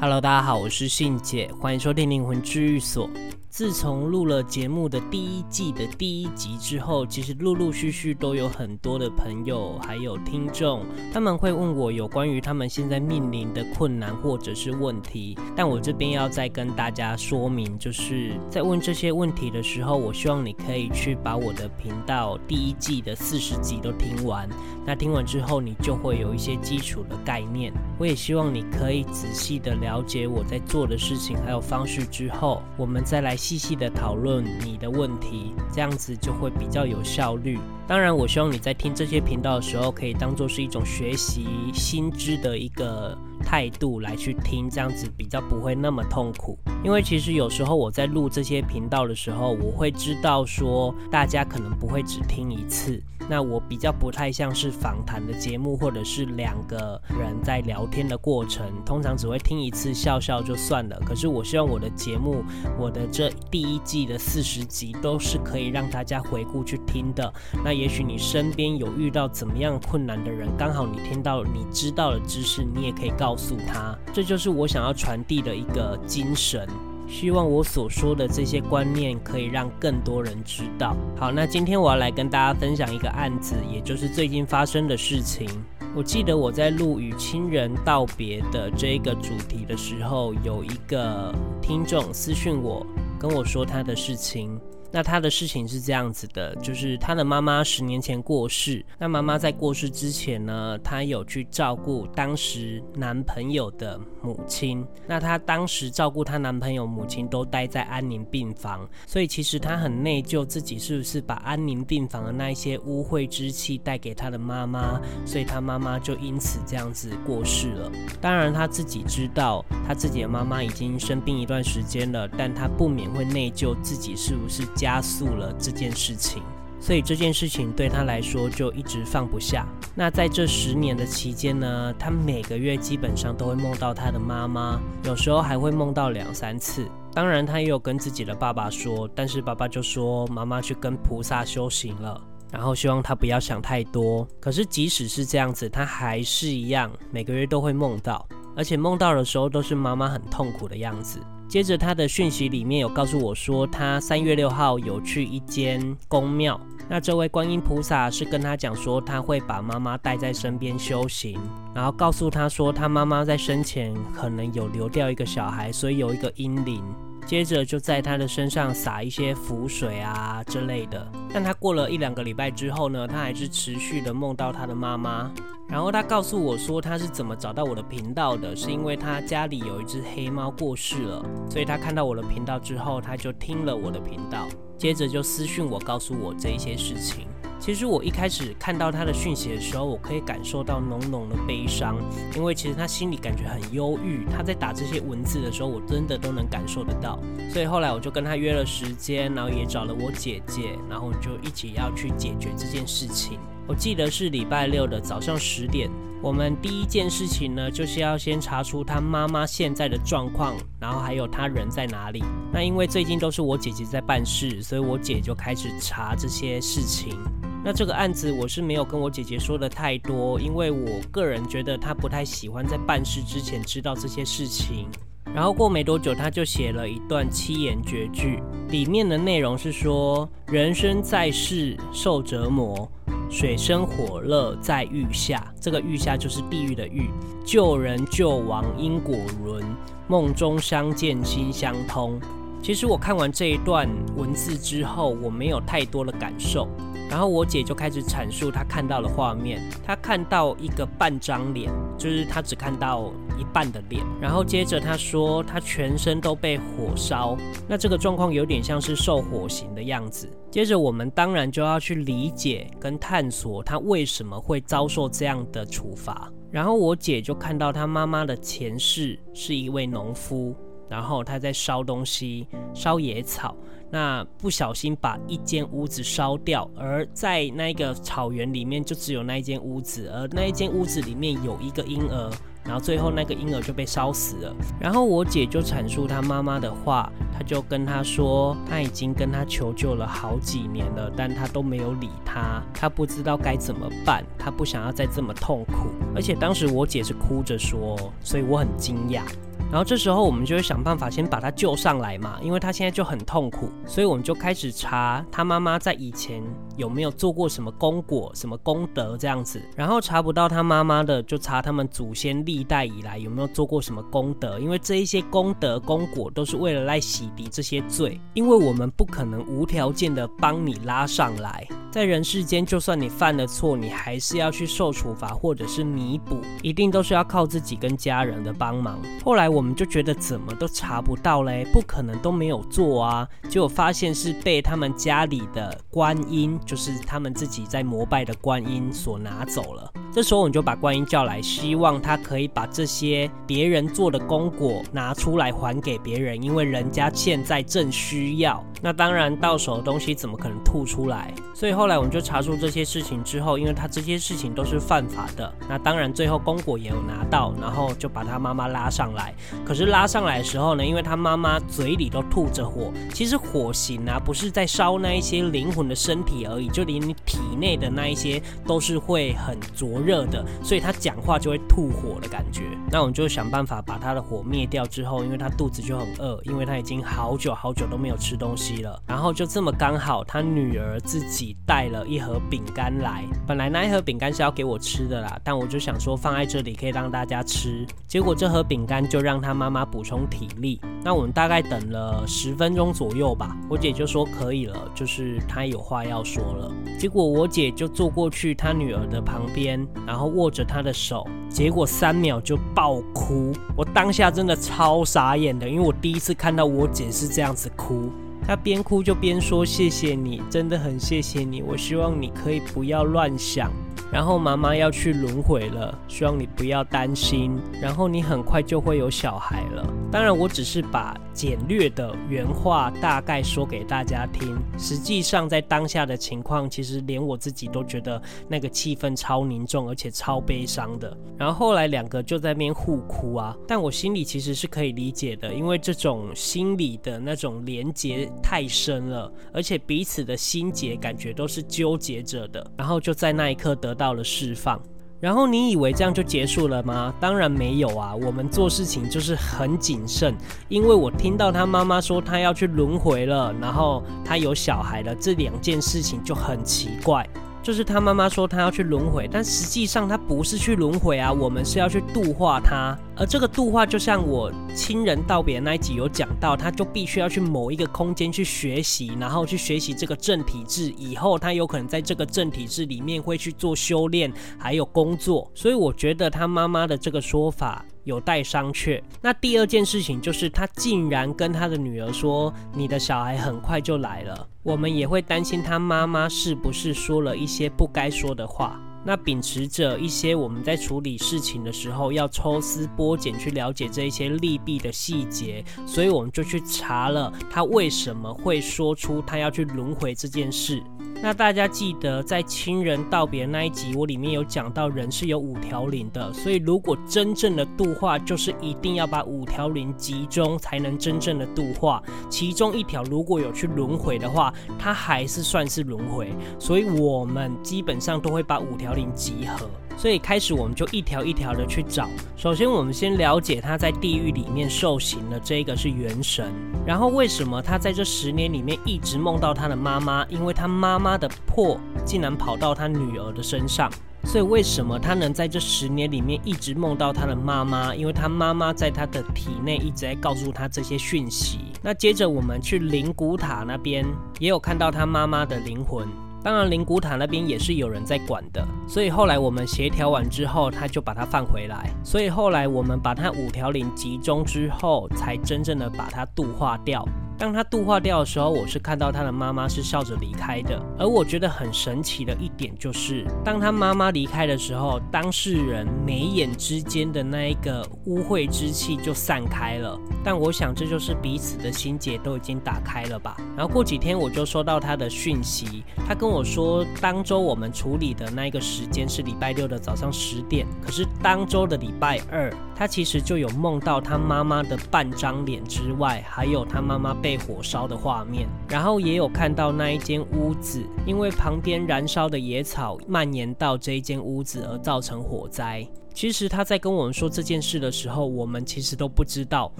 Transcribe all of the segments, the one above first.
Hello，大家好，我是信姐，欢迎收听灵魂治愈所。自从录了节目的第一季的第一集之后，其实陆陆续续都有很多的朋友还有听众，他们会问我有关于他们现在面临的困难或者是问题。但我这边要再跟大家说明，就是在问这些问题的时候，我希望你可以去把我的频道第一季的四十集都听完。那听完之后，你就会有一些基础的概念。我也希望你可以仔细的了解我在做的事情还有方式之后，我们再来。细细的讨论你的问题，这样子就会比较有效率。当然，我希望你在听这些频道的时候，可以当做是一种学习新知的一个态度来去听，这样子比较不会那么痛苦。因为其实有时候我在录这些频道的时候，我会知道说大家可能不会只听一次。那我比较不太像是访谈的节目，或者是两个人在聊天的过程，通常只会听一次笑笑就算了。可是我希望我的节目，我的这第一季的四十集都是可以让大家回顾去听的。那也许你身边有遇到怎么样困难的人，刚好你听到你知道的知识，你也可以告诉他。这就是我想要传递的一个精神。希望我所说的这些观念可以让更多人知道。好，那今天我要来跟大家分享一个案子，也就是最近发生的事情。我记得我在录与亲人道别的这个主题的时候，有一个听众私讯我，跟我说他的事情。那他的事情是这样子的，就是他的妈妈十年前过世。那妈妈在过世之前呢，他有去照顾当时男朋友的母亲。那他当时照顾他男朋友母亲都待在安宁病房，所以其实他很内疚，自己是不是把安宁病房的那一些污秽之气带给他的妈妈，所以他妈妈就因此这样子过世了。当然他自己知道，他自己的妈妈已经生病一段时间了，但他不免会内疚，自己是不是加速了这件事情，所以这件事情对他来说就一直放不下。那在这十年的期间呢，他每个月基本上都会梦到他的妈妈，有时候还会梦到两三次。当然，他也有跟自己的爸爸说，但是爸爸就说妈妈去跟菩萨修行了，然后希望他不要想太多。可是即使是这样子，他还是一样每个月都会梦到，而且梦到的时候都是妈妈很痛苦的样子。接着他的讯息里面有告诉我说，他三月六号有去一间宫庙，那这位观音菩萨是跟他讲说，他会把妈妈带在身边修行，然后告诉他说，他妈妈在生前可能有流掉一个小孩，所以有一个阴灵。接着就在他的身上洒一些符水啊之类的。但他过了一两个礼拜之后呢，他还是持续的梦到他的妈妈。然后他告诉我说，他是怎么找到我的频道的，是因为他家里有一只黑猫过世了，所以他看到我的频道之后，他就听了我的频道，接着就私讯我，告诉我这一些事情。其实我一开始看到他的讯息的时候，我可以感受到浓浓的悲伤，因为其实他心里感觉很忧郁。他在打这些文字的时候，我真的都能感受得到。所以后来我就跟他约了时间，然后也找了我姐姐，然后就一起要去解决这件事情。我记得是礼拜六的早上十点，我们第一件事情呢，就是要先查出他妈妈现在的状况，然后还有他人在哪里。那因为最近都是我姐姐在办事，所以我姐就开始查这些事情。那这个案子我是没有跟我姐姐说的太多，因为我个人觉得她不太喜欢在办事之前知道这些事情。然后过没多久，她就写了一段七言绝句，里面的内容是说：人生在世受折磨，水深火热在欲下。这个欲下就是地狱的欲。救人救亡因果轮，梦中相见心相通。其实我看完这一段文字之后，我没有太多的感受。然后我姐就开始阐述她看到的画面，她看到一个半张脸，就是她只看到一半的脸。然后接着她说，她全身都被火烧，那这个状况有点像是受火刑的样子。接着我们当然就要去理解跟探索她为什么会遭受这样的处罚。然后我姐就看到她妈妈的前世是一位农夫。然后他在烧东西，烧野草，那不小心把一间屋子烧掉，而在那个草原里面就只有那一间屋子，而那一间屋子里面有一个婴儿，然后最后那个婴儿就被烧死了。然后我姐就阐述她妈妈的话，她就跟她说，她已经跟她求救了好几年了，但她都没有理她，她不知道该怎么办，她不想要再这么痛苦。而且当时我姐是哭着说，所以我很惊讶。然后这时候我们就会想办法先把他救上来嘛，因为他现在就很痛苦，所以我们就开始查他妈妈在以前有没有做过什么功果、什么功德这样子。然后查不到他妈妈的，就查他们祖先历代以来有没有做过什么功德，因为这一些功德功果都是为了来洗涤这些罪，因为我们不可能无条件的帮你拉上来。在人世间，就算你犯了错，你还是要去受处罚或者是弥补，一定都是要靠自己跟家人的帮忙。后来我们就觉得怎么都查不到嘞，不可能都没有做啊，结果发现是被他们家里的观音，就是他们自己在膜拜的观音所拿走了。这时候我们就把观音叫来，希望他可以把这些别人做的功果拿出来还给别人，因为人家现在正需要。那当然到手的东西怎么可能吐出来？所以后来我们就查出这些事情之后，因为他这些事情都是犯法的，那当然最后功果也有拿到，然后就把他妈妈拉上来。可是拉上来的时候呢，因为他妈妈嘴里都吐着火，其实火刑啊不是在烧那一些灵魂的身体而已，就连你体内的那一些都是会很灼热的，所以他讲话就会吐火的感觉。那我们就想办法把他的火灭掉之后，因为他肚子就很饿，因为他已经好久好久都没有吃东西了，然后就这么刚好他女儿自己。带了一盒饼干来，本来那一盒饼干是要给我吃的啦，但我就想说放在这里可以让大家吃，结果这盒饼干就让他妈妈补充体力。那我们大概等了十分钟左右吧，我姐就说可以了，就是她有话要说了。结果我姐就坐过去她女儿的旁边，然后握着她的手，结果三秒就爆哭。我当下真的超傻眼的，因为我第一次看到我姐是这样子哭。她边哭就边说：“谢谢你，真的很谢谢你。我希望你可以不要乱想。”然后妈妈要去轮回了，希望你不要担心。然后你很快就会有小孩了。当然，我只是把简略的原话大概说给大家听。实际上，在当下的情况，其实连我自己都觉得那个气氛超凝重，而且超悲伤的。然后后来两个就在那边互哭啊，但我心里其实是可以理解的，因为这种心理的那种连结太深了，而且彼此的心结感觉都是纠结着的。然后就在那一刻得到了释放，然后你以为这样就结束了吗？当然没有啊！我们做事情就是很谨慎，因为我听到他妈妈说他要去轮回了，然后他有小孩了，这两件事情就很奇怪。就是他妈妈说他要去轮回，但实际上他不是去轮回啊，我们是要去度化他。而这个度化，就像我亲人道别那一集有讲到，他就必须要去某一个空间去学习，然后去学习这个正体制，以后他有可能在这个正体制里面会去做修炼，还有工作。所以我觉得他妈妈的这个说法有待商榷。那第二件事情就是，他竟然跟他的女儿说：“你的小孩很快就来了。”我们也会担心他妈妈是不是说了一些不该说的话。那秉持着一些我们在处理事情的时候要抽丝剥茧去了解这一些利弊的细节，所以我们就去查了他为什么会说出他要去轮回这件事。那大家记得在亲人道别那一集，我里面有讲到人是有五条灵的，所以如果真正的度化，就是一定要把五条灵集中，才能真正的度化。其中一条如果有去轮回的话，它还是算是轮回，所以我们基本上都会把五条灵集合。所以开始我们就一条一条的去找。首先，我们先了解他在地狱里面受刑的这个是元神。然后，为什么他在这十年里面一直梦到他的妈妈？因为他妈妈的魄竟然跑到他女儿的身上。所以，为什么他能在这十年里面一直梦到他的妈妈？因为他妈妈在他的体内一直在告诉他这些讯息。那接着我们去灵骨塔那边，也有看到他妈妈的灵魂。当然，灵骨塔那边也是有人在管的，所以后来我们协调完之后，他就把它放回来。所以后来我们把它五条灵集中之后，才真正的把它度化掉。当他度化掉的时候，我是看到他的妈妈是笑着离开的。而我觉得很神奇的一点就是，当他妈妈离开的时候，当事人眉眼之间的那一个污秽之气就散开了。但我想这就是彼此的心结都已经打开了吧。然后过几天我就收到他的讯息，他跟我说，当周我们处理的那一个时间是礼拜六的早上十点，可是当周的礼拜二，他其实就有梦到他妈妈的半张脸之外，还有他妈妈被。被火烧的画面，然后也有看到那一间屋子，因为旁边燃烧的野草蔓延到这一间屋子而造成火灾。其实他在跟我们说这件事的时候，我们其实都不知道，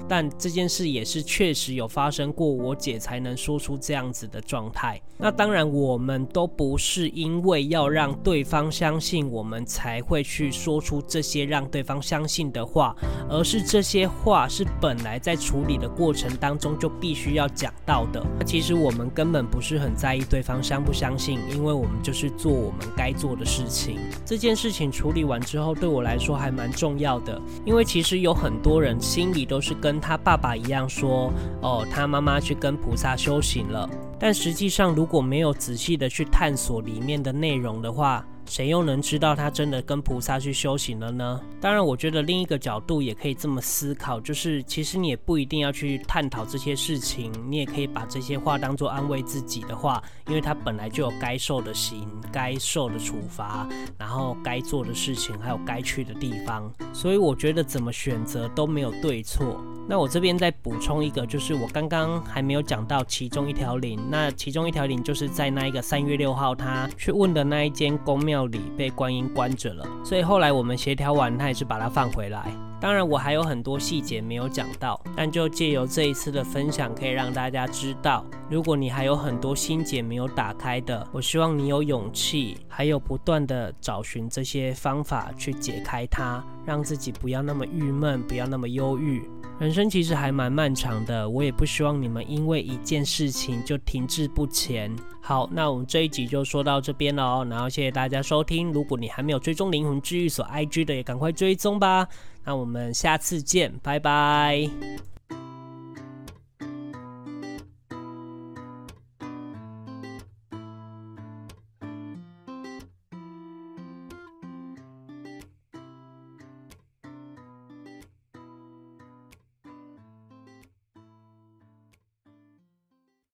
但这件事也是确实有发生过，我姐才能说出这样子的状态。那当然，我们都不是因为要让对方相信我们才会去说出这些让对方相信的话，而是这些话是本来在处理的过程当中就必须要讲到的。其实我们根本不是很在意对方相不相信，因为我们就是做我们该做的事情。这件事情处理完之后，对我来说说还蛮重要的，因为其实有很多人心里都是跟他爸爸一样说，哦，他妈妈去跟菩萨修行了。但实际上，如果没有仔细的去探索里面的内容的话，谁又能知道他真的跟菩萨去修行了呢？当然，我觉得另一个角度也可以这么思考，就是其实你也不一定要去探讨这些事情，你也可以把这些话当做安慰自己的话，因为他本来就有该受的刑、该受的处罚，然后该做的事情，还有该去的地方，所以我觉得怎么选择都没有对错。那我这边再补充一个，就是我刚刚还没有讲到其中一条灵，那其中一条灵就是在那一个三月六号他去问的那一间宫庙里被观音关着了，所以后来我们协调完，他也是把它放回来。当然我还有很多细节没有讲到，但就借由这一次的分享，可以让大家知道，如果你还有很多心结没有打开的，我希望你有勇气，还有不断的找寻这些方法去解开它，让自己不要那么郁闷，不要那么忧郁。人生其实还蛮漫长的，我也不希望你们因为一件事情就停滞不前。好，那我们这一集就说到这边了哦，然后谢谢大家收听。如果你还没有追踪灵魂治愈所 IG 的，也赶快追踪吧。那我们下次见，拜拜。